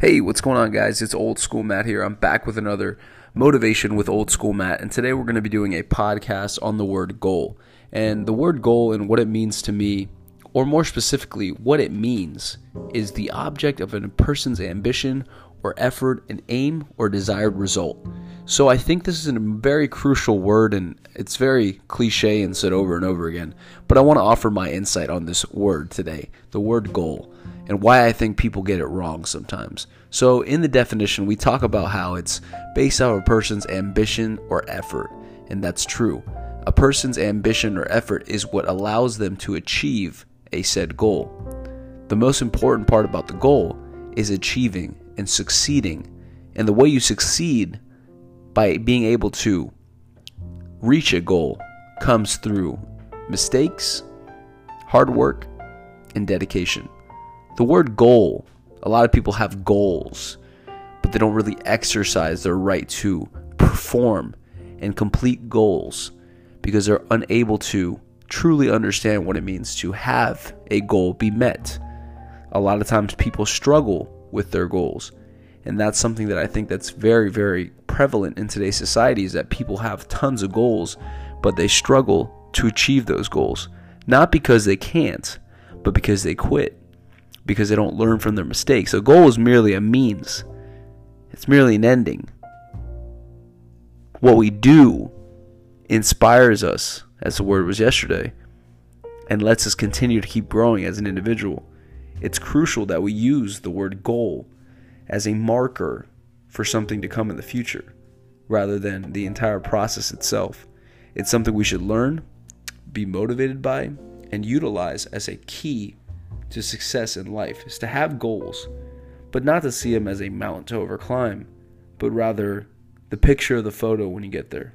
Hey, what's going on, guys? It's Old School Matt here. I'm back with another Motivation with Old School Matt, and today we're going to be doing a podcast on the word goal. And the word goal and what it means to me, or more specifically, what it means, is the object of a person's ambition or effort, an aim or desired result. So I think this is a very crucial word and it's very cliche and said over and over again. But I want to offer my insight on this word today, the word goal, and why I think people get it wrong sometimes. So in the definition, we talk about how it's based on a person's ambition or effort, and that's true. A person's ambition or effort is what allows them to achieve a said goal. The most important part about the goal is achieving and succeeding. And the way you succeed by being able to reach a goal comes through mistakes, hard work, and dedication. The word goal, a lot of people have goals, but they don't really exercise their right to perform and complete goals because they're unable to truly understand what it means to have a goal be met. A lot of times people struggle with their goals. And that's something that I think that's very, very prevalent in today's society is that people have tons of goals, but they struggle to achieve those goals. Not because they can't, but because they quit, because they don't learn from their mistakes. A goal is merely a means, it's merely an ending. What we do inspires us, as the word was yesterday, and lets us continue to keep growing as an individual it's crucial that we use the word goal as a marker for something to come in the future rather than the entire process itself. It's something we should learn, be motivated by, and utilize as a key to success in life is to have goals, but not to see them as a mountain to overclimb, but rather the picture of the photo when you get there.